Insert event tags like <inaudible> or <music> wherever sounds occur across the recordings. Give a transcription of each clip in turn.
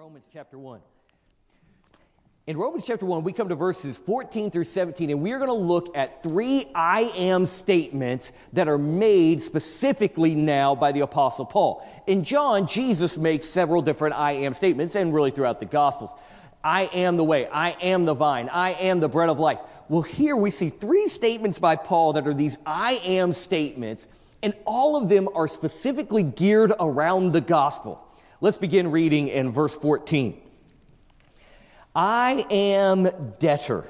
Romans chapter 1. In Romans chapter 1, we come to verses 14 through 17, and we are going to look at three I am statements that are made specifically now by the Apostle Paul. In John, Jesus makes several different I am statements, and really throughout the Gospels. I am the way, I am the vine, I am the bread of life. Well, here we see three statements by Paul that are these I am statements, and all of them are specifically geared around the gospel. Let's begin reading in verse 14. I am debtor,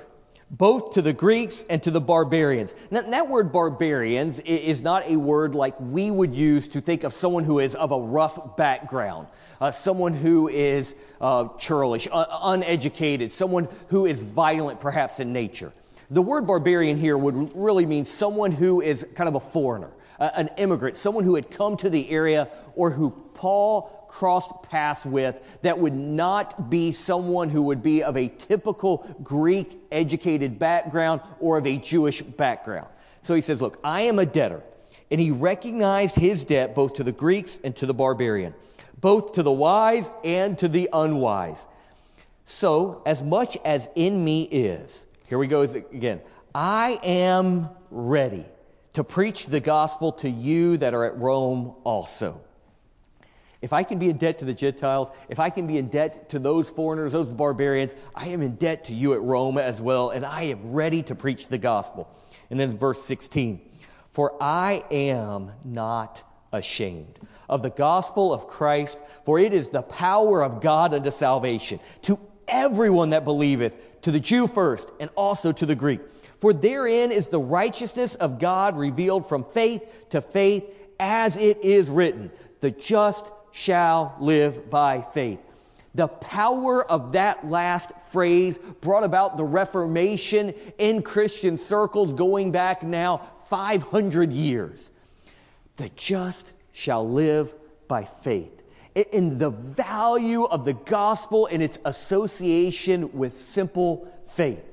both to the Greeks and to the barbarians. Now, that word barbarians is not a word like we would use to think of someone who is of a rough background, uh, someone who is uh, churlish, uh, uneducated, someone who is violent perhaps in nature. The word barbarian here would really mean someone who is kind of a foreigner, an immigrant, someone who had come to the area or who Paul crossed paths with that would not be someone who would be of a typical Greek educated background or of a Jewish background. So he says, Look, I am a debtor. And he recognized his debt both to the Greeks and to the barbarian, both to the wise and to the unwise. So, as much as in me is, here we go again, I am ready to preach the gospel to you that are at Rome also. If I can be in debt to the Gentiles, if I can be in debt to those foreigners, those barbarians, I am in debt to you at Rome as well, and I am ready to preach the gospel. And then verse 16 For I am not ashamed of the gospel of Christ, for it is the power of God unto salvation to everyone that believeth, to the Jew first, and also to the Greek. For therein is the righteousness of God revealed from faith to faith, as it is written, the just shall live by faith. The power of that last phrase brought about the Reformation in Christian circles going back now 500 years. The just shall live by faith. In the value of the gospel and its association with simple faith.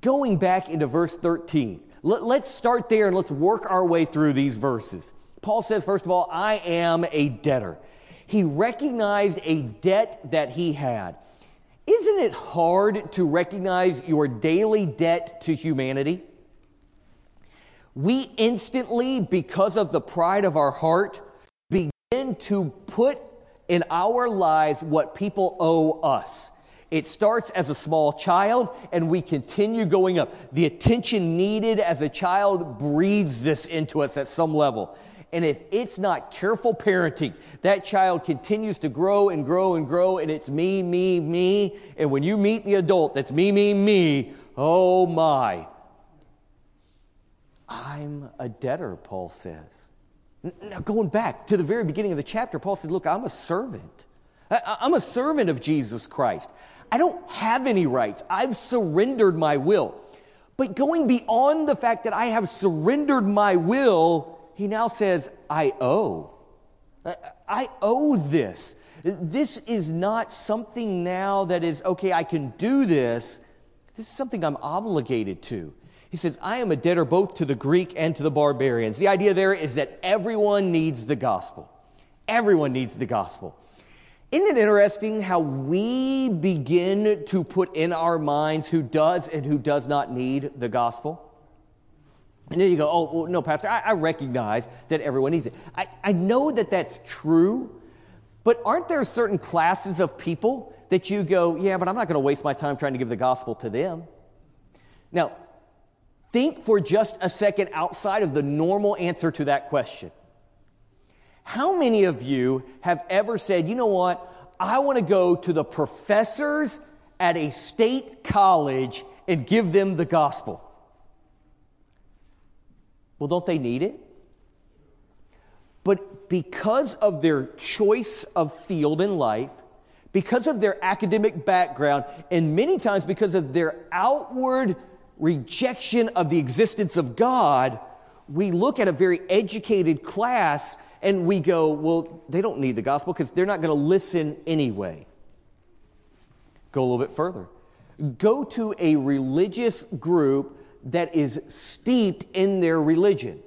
Going back into verse 13, let's start there and let's work our way through these verses. Paul says, first of all, I am a debtor. He recognized a debt that he had. Isn't it hard to recognize your daily debt to humanity? We instantly, because of the pride of our heart, begin to put in our lives what people owe us. It starts as a small child and we continue going up. The attention needed as a child breeds this into us at some level. And if it's not careful parenting, that child continues to grow and grow and grow, and it's me, me, me. And when you meet the adult that's me, me, me, oh my. I'm a debtor, Paul says. Now, going back to the very beginning of the chapter, Paul said, Look, I'm a servant. I'm a servant of Jesus Christ. I don't have any rights. I've surrendered my will. But going beyond the fact that I have surrendered my will, he now says, I owe. I owe this. This is not something now that is, okay, I can do this. This is something I'm obligated to. He says, I am a debtor both to the Greek and to the barbarians. The idea there is that everyone needs the gospel. Everyone needs the gospel. Isn't it interesting how we begin to put in our minds who does and who does not need the gospel? And then you go, oh, well, no, Pastor, I, I, recognize that everyone needs it. I, I know that that's true, but aren't there certain classes of people that you go, yeah, but I'm not going to waste my time trying to give the gospel to them? Now, think for just a second outside of the normal answer to that question. How many of you have ever said, you know what? I want to go to the professors at a state college and give them the gospel? Well, don't they need it? But because of their choice of field in life, because of their academic background, and many times because of their outward rejection of the existence of God, we look at a very educated class and we go, well, they don't need the gospel because they're not going to listen anyway. Go a little bit further. Go to a religious group that is steeped in their religion.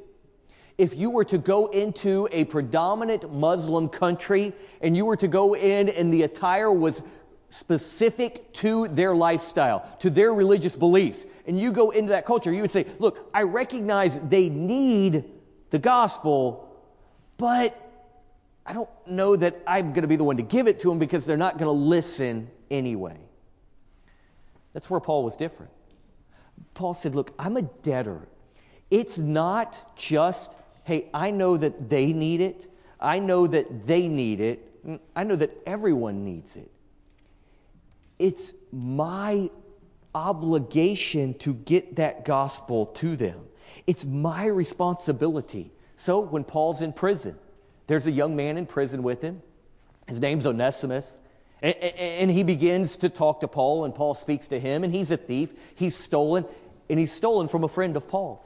If you were to go into a predominant Muslim country and you were to go in and the attire was specific to their lifestyle, to their religious beliefs, and you go into that culture, you would say, Look, I recognize they need the gospel, but I don't know that I'm going to be the one to give it to them because they're not going to listen anyway. That's where Paul was different. Paul said, Look, I'm a debtor. It's not just, hey, I know that they need it. I know that they need it. Mm, I know that everyone needs it. It's my obligation to get that gospel to them. It's my responsibility. So when Paul's in prison, there's a young man in prison with him. His name's Onesimus. And, he begins to talk to Paul, and Paul speaks to him, and he's a thief. He's stolen, and he's stolen from a friend of Paul's.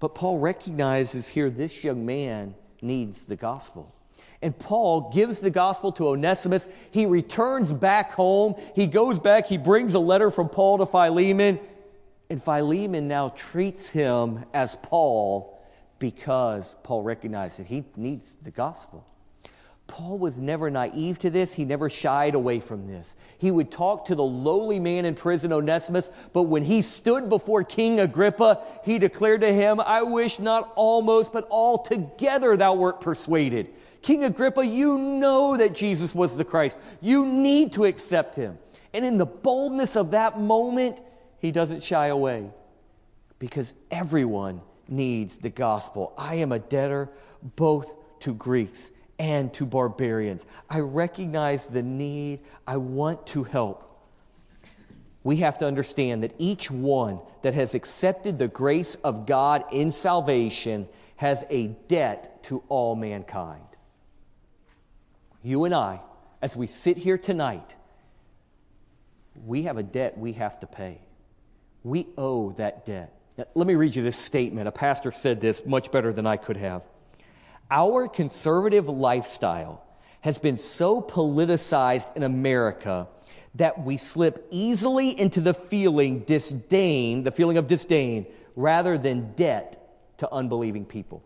But Paul recognizes here this young man needs the gospel. And Paul gives the gospel to Onesimus. He returns back home. He goes back. He brings a letter from Paul to Philemon. And Philemon now treats him as Paul because Paul recognized that he needs the gospel. Paul was never naive to this. He never shied away from this. He would talk to the lowly man in prison, Onesimus, but when he stood before King Agrippa, he declared to him, I wish not almost, but altogether thou wert persuaded. King Agrippa, you know that Jesus was the Christ. You need to accept him. And in the boldness of that moment, he doesn't shy away because everyone needs the gospel. I am a debtor both to Greeks and to barbarians. I recognize the need. I want to help. We have to understand that each one that has accepted the grace of God in salvation has a debt to all mankind. You and I, as we sit here tonight, we have a debt we have to pay. We owe that debt. Let me read you this statement. A pastor said this much better than I could have. Our conservative lifestyle has been so politicized in America that we slip easily into the feeling disdain, the feeling of disdain, rather than debt to unbelieving people.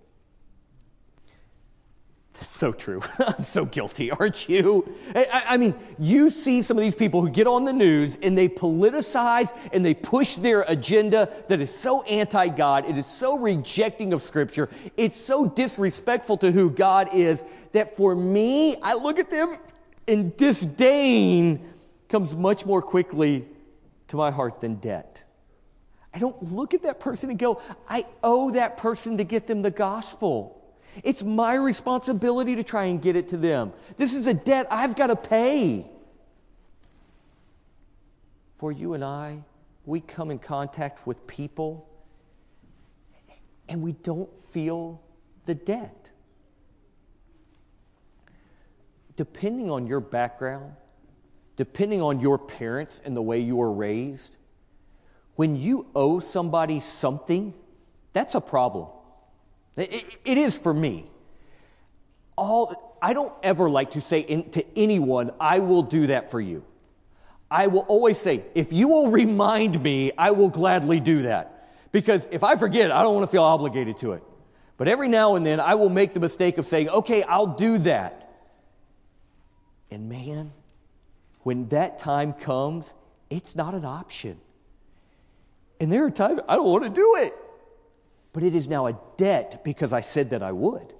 So true. <laughs> I'm so guilty, <laughs> aren't you? I, I, mean, you see some of these people who get on the news and they politicize and they push their agenda that is so anti God. It is so rejecting of Scripture. It's so disrespectful to who God is that for me, I look at them and disdain comes much more quickly to my heart than debt. I don't look at that person and go, I owe that person to get them the gospel. It's my responsibility to try and get it to them. This is a debt I've got to pay. For you and I, we come in contact with people and we don't feel the debt. Depending on your background, depending on your parents and the way you were raised, when you owe somebody something, that's a problem. It, it is for me. All, I don't ever like to say in, to anyone, I will do that for you. I will always say, if you will remind me, I will gladly do that. Because if I forget, I don't want to feel obligated to it. But every now and then, I will make the mistake of saying, okay, I'll do that. And man, when that time comes, it's not an option. And there are times I don't want to do it but it is now a debt because I said that I would.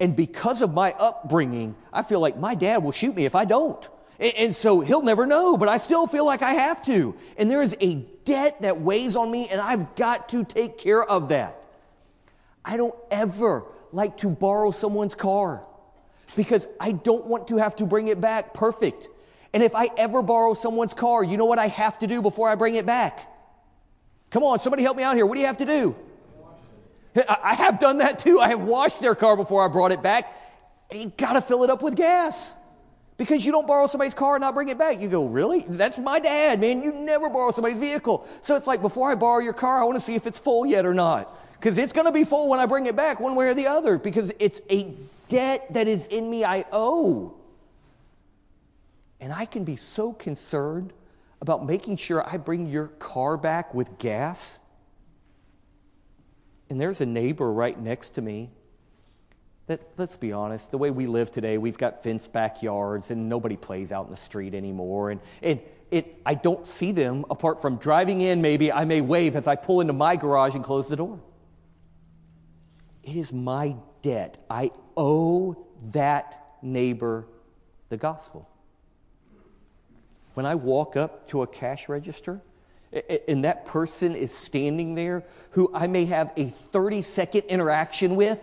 And because of my upbringing, I feel like my dad will shoot me if I don't. And, so he'll never know, but I still feel like I have to. And there is a debt that weighs on me, and I've got to take care of that. I don't ever like to borrow someone's car because I don't want to have to bring it back perfect. And if I ever borrow someone's car, you know what I have to do before I bring it back? Come on, somebody help me out here. What do you have to do? I have done that too. I have washed their car before I brought it back. You got to fill it up with gas because you don't borrow somebody's car and not bring it back. You go, really? That's my dad, man. You never borrow somebody's vehicle. So it's like before I borrow your car, I want to see if it's full yet or not because it's going to be full when I bring it back, one way or the other, because it's a debt that is in me I owe. And I can be so concerned about making sure I bring your car back with gas? and there's a neighbor right next to me that, let's be honest, the way we live today, we've got fenced backyards and nobody plays out in the street anymore. And, and it, I don't see them apart from driving in, maybe I may wave as I pull into my garage and close the door. It is my debt. I owe that neighbor the gospel. When I walk up to a cash register, and that person is standing there who I may have a 30 second interaction with,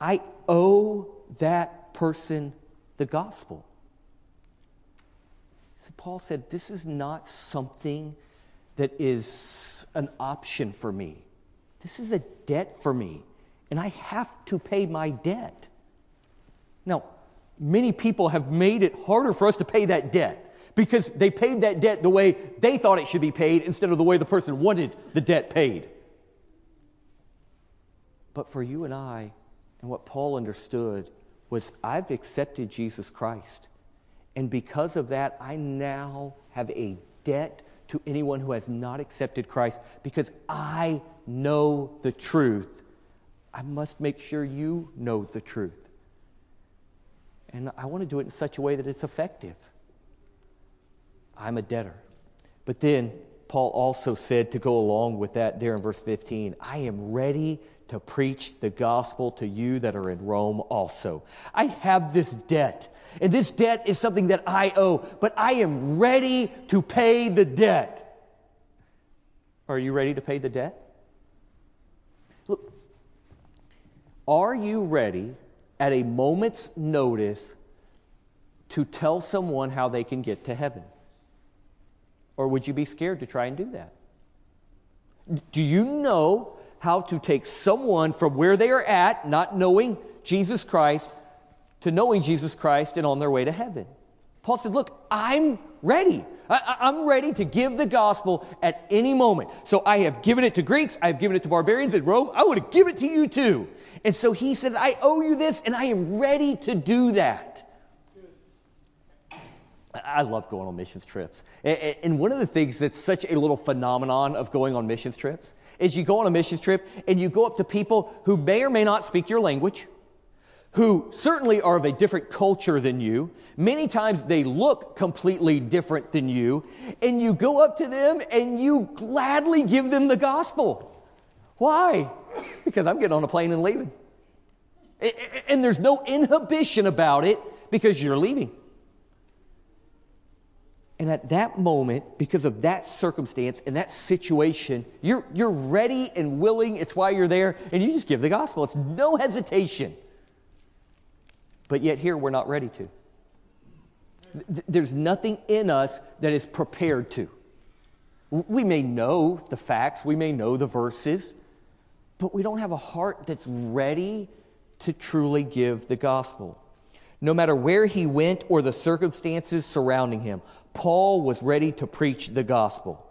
I owe that person the gospel. So Paul said, This is not something that is an option for me. This is a debt for me, and I have to pay my debt. Now, many people have made it harder for us to pay that debt because they paid that debt the way they thought it should be paid instead of the way the person wanted the debt paid. But for you and I, and what Paul understood was I've accepted Jesus Christ. And because of that, I now have a debt to anyone who has not accepted Christ because I know the truth. I must make sure you know the truth. And I want to do it in such a way that it's effective. I'm a debtor. But then Paul also said to go along with that there in verse 15, I am ready to preach the gospel to you that are in Rome also. I have this debt, and this debt is something that I owe, but I am ready to pay the debt. Are you ready to pay the debt? Look, are you ready at a moment's notice to tell someone how they can get to heaven? Or would you be scared to try and do that? Do you know how to take someone from where they are at, not knowing Jesus Christ, to knowing Jesus Christ and on their way to heaven? Paul said, Look, I'm ready. I, am ready to give the gospel at any moment. So I have given it to Greeks, I have given it to barbarians in Rome. I want to give it to you too. And so he said, I owe you this, and I am ready to do that. I love going on missions trips. And one of the things that's such a little phenomenon of going on missions trips is you go on a missions trip and you go up to people who may or may not speak your language, who certainly are of a different culture than you. Many times they look completely different than you. And you go up to them and you gladly give them the gospel. Why? Because I'm getting on a plane and leaving. And there's no inhibition about it because you're leaving. And at that moment, because of that circumstance and that situation, you're, you're ready and willing. It's why you're there. And you just give the gospel. It's no hesitation. But yet, here, we're not ready to. There's nothing in us that is prepared to. We may know the facts, we may know the verses, but we don't have a heart that's ready to truly give the gospel. No matter where he went or the circumstances surrounding him, Paul was ready to preach the gospel.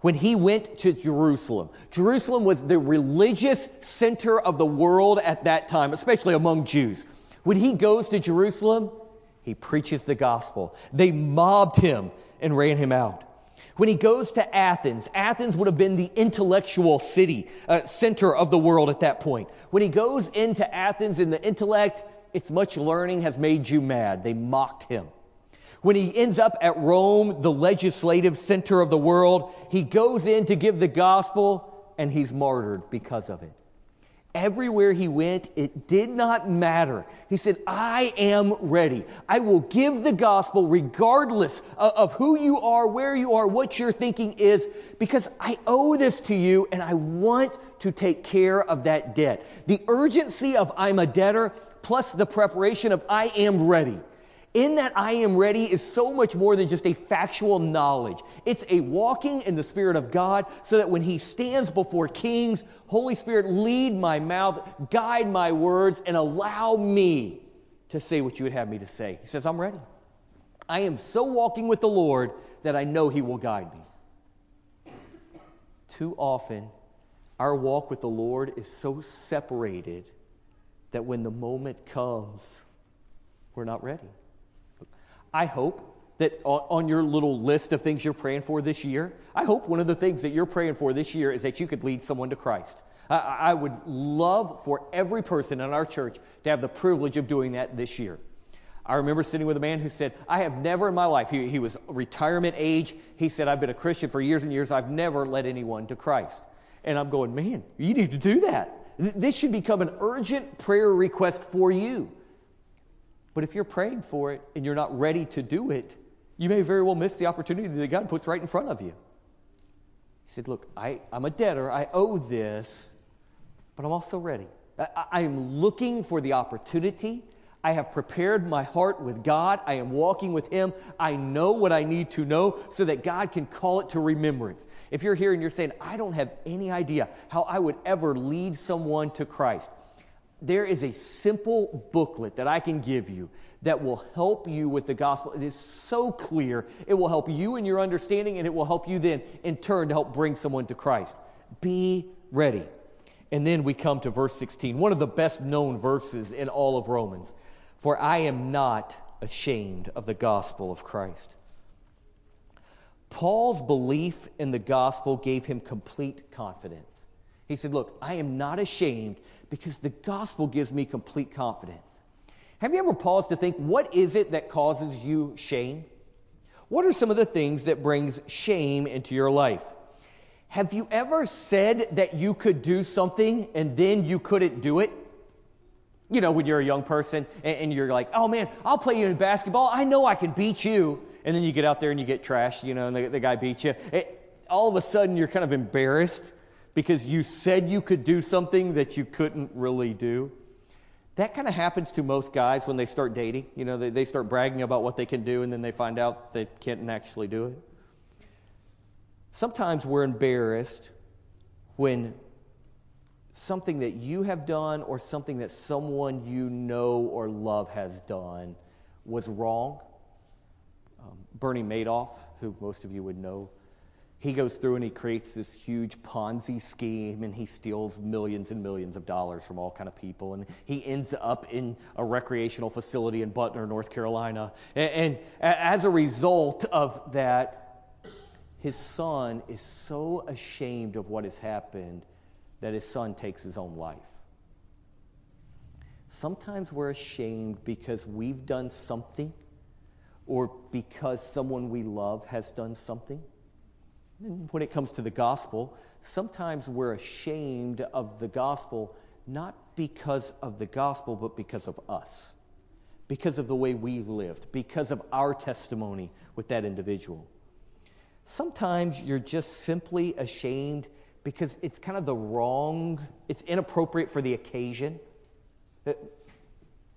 When he went to Jerusalem, Jerusalem was the religious center of the world at that time, especially among Jews. When he goes to Jerusalem, he preaches the gospel. They mobbed him and ran him out. When he goes to Athens, Athens would have been the intellectual city, uh, center of the world at that point. When he goes into Athens in the intellect, it's much learning has made you mad. They mocked him. When he ends up at Rome, the legislative center of the world, he goes in to give the gospel and he's martyred because of it. Everywhere he went, it did not matter. He said, I am ready. I will give the gospel regardless of, who you are, where you are, what your thinking is, because I owe this to you and I want to take care of that debt. The urgency of I'm a debtor plus the preparation of I am ready in that I am ready is so much more than just a factual knowledge. It's a walking in the Spirit of God so that when He stands before kings, Holy Spirit, lead my mouth, guide my words, and allow me to say what you would have me to say. He says, I'm ready. I am so walking with the Lord that I know He will guide me. Too often, our walk with the Lord is so separated that when the moment comes, we're not ready. I hope that on your little list of things you're praying for this year, I hope one of the things that you're praying for this year is that you could lead someone to Christ. I, would love for every person in our church to have the privilege of doing that this year. I remember sitting with a man who said, I have never in my life, he, he was retirement age. He said, I've been a Christian for years and years. I've never led anyone to Christ. And I'm going, man, you need to do that. This should become an urgent prayer request for you. But if you're praying for it and you're not ready to do it, you may very well miss the opportunity that God puts right in front of you. He said, Look, I, I'm a debtor. I owe this, but I'm also ready. I am looking for the opportunity. I have prepared my heart with God. I am walking with Him. I know what I need to know so that God can call it to remembrance. If you're here and you're saying, I don't have any idea how I would ever lead someone to Christ, there is a simple booklet that I can give you that will help you with the gospel. It is so clear. It will help you in your understanding, and it will help you then, in turn, to help bring someone to Christ. Be ready. And then we come to verse 16, one of the best known verses in all of Romans. For I am not ashamed of the gospel of Christ. Paul's belief in the gospel gave him complete confidence. He said, Look, I am not ashamed because the gospel gives me complete confidence. Have you ever paused to think, what is it that causes you shame? What are some of the things that brings shame into your life? Have you ever said that you could do something and then you couldn't do it? You know, when you're a young person and, you're like, oh man, I'll play you in basketball. I know I can beat you. And then you get out there and you get trashed, you know, and the, the guy beats you. It, all of a sudden, you're kind of embarrassed because you said you could do something that you couldn't really do. That kind of happens to most guys when they start dating. You know, they, they start bragging about what they can do and then they find out they can't actually do it. Sometimes we're embarrassed when something that you have done or something that someone you know or love has done was wrong. Um, Bernie Madoff, who most of you would know, he goes through and he creates this huge Ponzi scheme and he steals millions and millions of dollars from all kind of people and he ends up in a recreational facility in Butner, North Carolina. And, and as a result of that, his son is so ashamed of what has happened that his son takes his own life. Sometimes we're ashamed because we've done something or because someone we love has done something when it comes to the gospel, sometimes we're ashamed of the gospel not because of the gospel, but because of us, because of the way we lived, because of our testimony with that individual. Sometimes you're just simply ashamed because it's kind of the wrong, it's inappropriate for the occasion. Uh,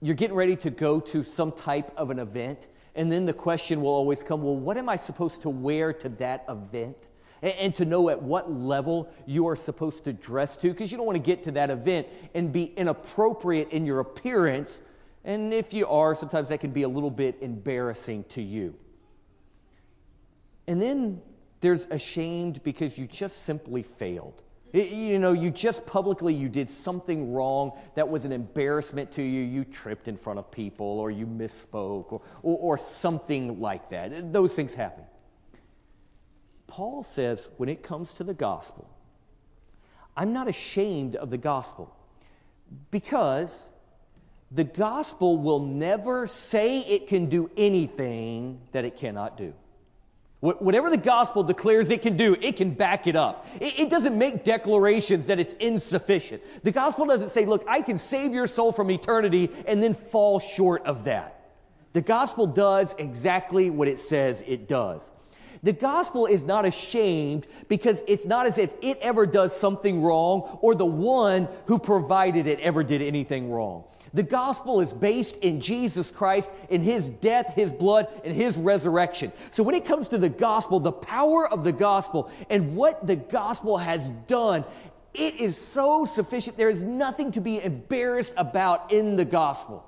you're getting ready to go to some type of an event, and then the question will always come well, what am I supposed to wear to that event? And, and to know at what level you are supposed to dress to, because you don't want to get to that event and be inappropriate in your appearance. And if you are, sometimes that can be a little bit embarrassing to you. And then there's ashamed because you just simply failed. You know, you just publicly you did something wrong that was an embarrassment to you. You tripped in front of people, or you misspoke, or, or, or something like that. Those things happen. Paul says when it comes to the gospel, I'm not ashamed of the gospel because the gospel will never say it can do anything that it cannot do. Whatever the gospel declares it can do, it can back it up. It, doesn't make declarations that it's insufficient. The gospel doesn't say, look, I can save your soul from eternity and then fall short of that. The gospel does exactly what it says it does. The gospel is not ashamed because it's not as if it ever does something wrong or the one who provided it ever did anything wrong. The gospel is based in Jesus Christ, in his death, his blood, and his resurrection. So when it comes to the gospel, the power of the gospel and what the gospel has done, it is so sufficient. There is nothing to be embarrassed about in the gospel.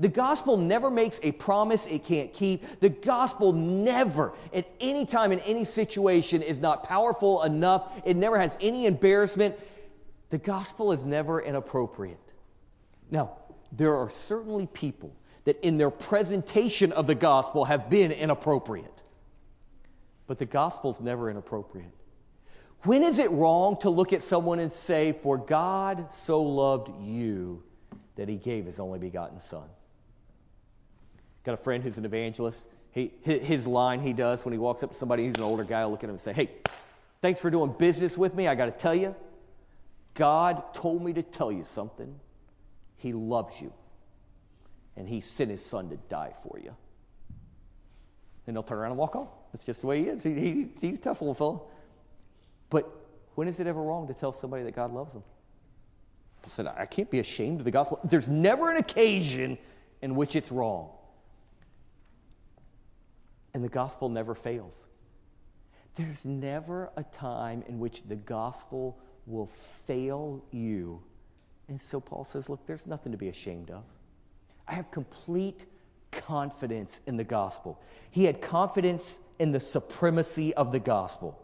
The gospel never makes a promise it can't keep. The gospel never, at any time, in any situation, is not powerful enough. It never has any embarrassment. The gospel is never inappropriate. Now, there are certainly people that in their presentation of the gospel have been inappropriate. But the gospel is never inappropriate. When is it wrong to look at someone and say, For God so loved you that he gave his only begotten Son? Got a friend who's an evangelist. He, his line he does when he walks up to somebody, he's an older guy, look at him and say, Hey, thanks for doing business with me. I got to tell you, God told me to tell you something. He loves you, and He sent His Son to die for you. And he'll turn around and walk off. That's just the way he is. He, he, he's a tough little fellow. But when is it ever wrong to tell somebody that God loves them? I said, I can't be ashamed of the gospel. There's never an occasion in which it's wrong. And the gospel never fails. There's never a time in which the gospel will fail you. And so Paul says, Look, there's nothing to be ashamed of. I have complete confidence in the gospel. He had confidence in the supremacy of the gospel.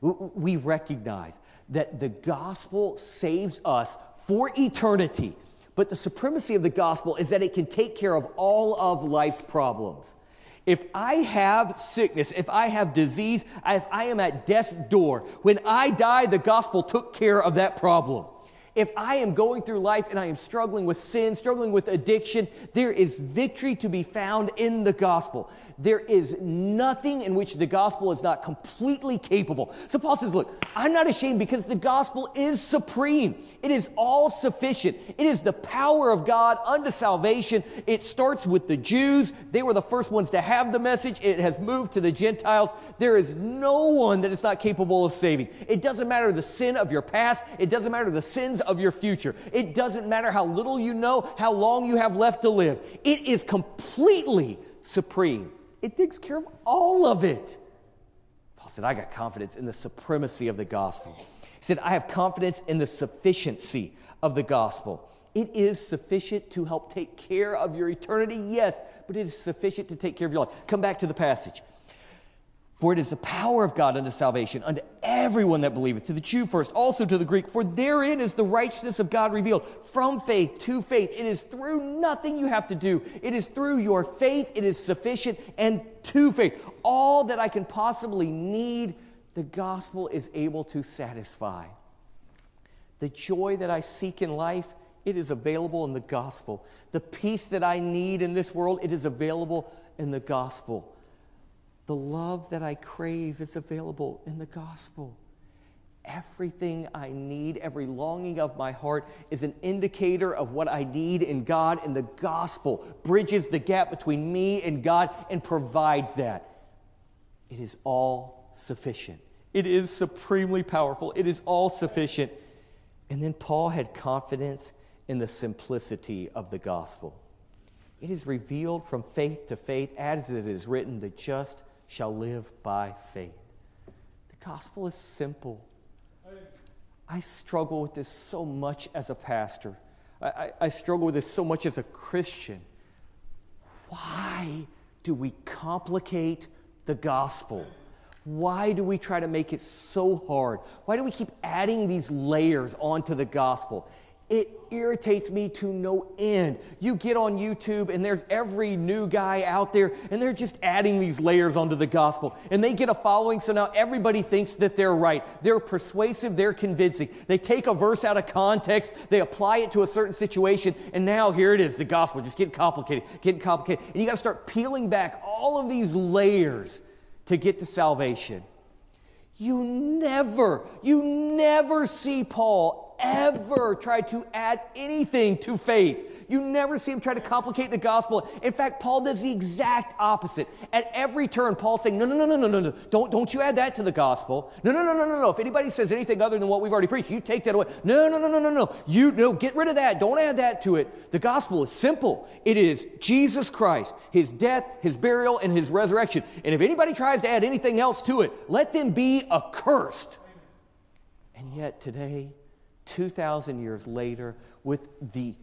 We recognize that the gospel saves us for eternity, but the supremacy of the gospel is that it can take care of all of life's problems. If I have sickness, if I have disease, if I am at death's door, when I die, the gospel took care of that problem. If I am going through life and I am struggling with sin, struggling with addiction, there is victory to be found in the gospel. There is nothing in which the gospel is not completely capable. So Paul says, Look, I'm not ashamed because the gospel is supreme. It is all sufficient. It is the power of God unto salvation. It starts with the Jews. They were the first ones to have the message. It has moved to the Gentiles. There is no one that is not capable of saving. It doesn't matter the sin of your past, it doesn't matter the sins of your future. It doesn't matter how little you know, how long you have left to live. It is completely supreme. It takes care of all of it. Paul said, I got confidence in the supremacy of the gospel. He said, I have confidence in the sufficiency of the gospel. It is sufficient to help take care of your eternity, yes, but it is sufficient to take care of your life. Come back to the passage. For it is the power of God unto salvation, unto everyone that believeth, to the Jew first, also to the Greek. For therein is the righteousness of God revealed, from faith to faith. It is through nothing you have to do. It is through your faith. It is sufficient, and to faith. All that I can possibly need, the gospel is able to satisfy. The joy that I seek in life, it is available in the gospel. The peace that I need in this world, it is available in the gospel. The love that I crave is available in the gospel. Everything I need, every longing of my heart is an indicator of what I need in God, and the gospel bridges the gap between me and God and provides that. It is all sufficient. It is supremely powerful. It is all sufficient. And then Paul had confidence in the simplicity of the gospel. It is revealed from faith to faith, as it is written, the just shall live by faith. The gospel is simple. I struggle with this so much as a pastor. I, I, I, struggle with this so much as a Christian. Why do we complicate the gospel? Why do we try to make it so hard? Why do we keep adding these layers onto the gospel? It irritates me to no end. You get on YouTube and there's every new guy out there and they're just adding these layers onto the gospel. And they get a following, so now everybody thinks that they're right. They're persuasive, they're convincing. They take a verse out of context, they apply it to a certain situation, and now here it is the gospel just getting complicated, getting complicated. And you got to start peeling back all of these layers to get to salvation. You never, you never see Paul ever try to add anything to faith. You never see him try to complicate the gospel. In fact, Paul does the exact opposite. At every turn, Paul's saying, no, no, no, no, no, no, no. Don't, don't you add that to the gospel. No, no, no, no, no, no. If anybody says anything other than what we've already preached, you take that away. No, no, no, no, no, no. You, no, get rid of that. Don't add that to it. The gospel is simple. It is Jesus Christ, his death, his burial, and his resurrection. And if anybody tries to add anything else to it, let them be accursed. And yet today, 2,000 years later, with the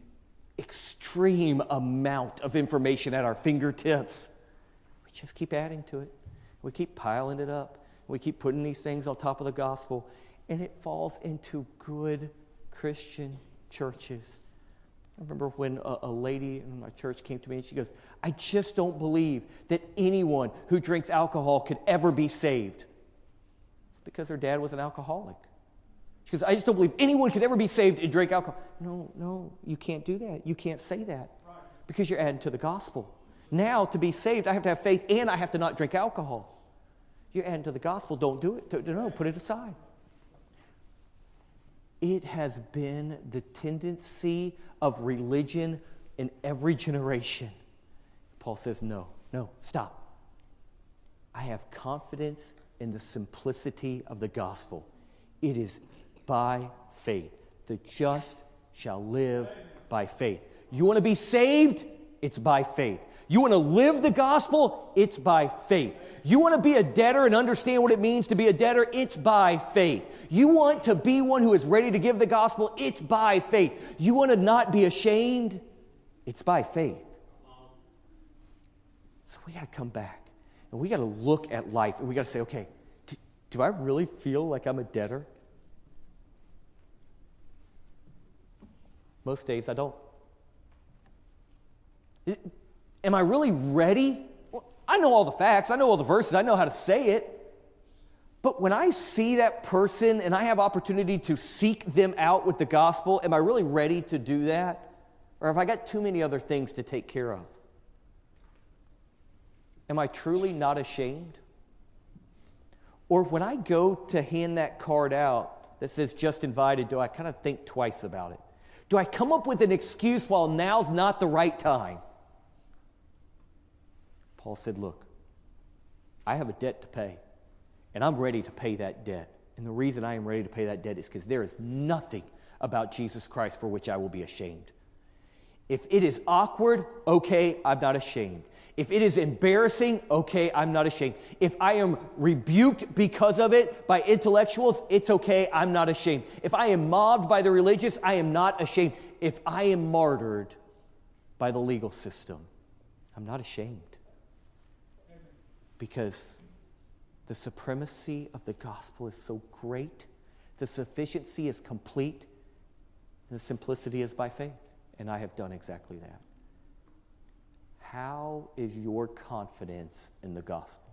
extreme amount of information at our fingertips, we just keep adding to it. We keep piling it up. We keep putting these things on top of the gospel, and it falls into good Christian churches. I remember when a, a, lady in my church came to me and she goes, I just don't believe that anyone who drinks alcohol could ever be saved. It's because her dad was an alcoholic. She goes, I just don't believe anyone could ever be saved and drink alcohol. No, no, you can't do that. You can't say that because you're adding to the gospel. Now, to be saved, I have to have faith and I have to not drink alcohol. You're adding to the gospel. Don't do it. No, put it aside. It has been the tendency of religion in every generation. Paul says, No, no, stop. I have confidence in the simplicity of the gospel. It is by faith. The just shall live by faith. You want to be saved? It's by faith. You want to live the gospel? It's by faith. You want to be a debtor and understand what it means to be a debtor? It's by faith. You want to be one who is ready to give the gospel? It's by faith. You want to not be ashamed? It's by faith. So we got to come back and we got to look at life and we got to say, okay, do, do I really feel like I'm a debtor? Most days I don't. Am I really ready? I know all the facts, I know all the verses, I know how to say it. But when I see that person and I have opportunity to seek them out with the gospel, am I really ready to do that? Or have I got too many other things to take care of? Am I truly not ashamed? Or when I go to hand that card out that says just invited, do I kind of think twice about it? Do I come up with an excuse while now's not the right time? Paul said, Look, I have a debt to pay, and I'm ready to pay that debt. And the reason I am ready to pay that debt is because there is nothing about Jesus Christ for which I will be ashamed. If it is awkward, okay, I'm not ashamed. If it is embarrassing, okay, I'm not ashamed. If I am rebuked because of it by intellectuals, it's okay, I'm not ashamed. If I am mobbed by the religious, I am not ashamed. If I am martyred by the legal system, I'm not ashamed because the supremacy of the gospel is so great, the sufficiency is complete, and the simplicity is by faith. And I have done exactly that. How is your confidence in the gospel?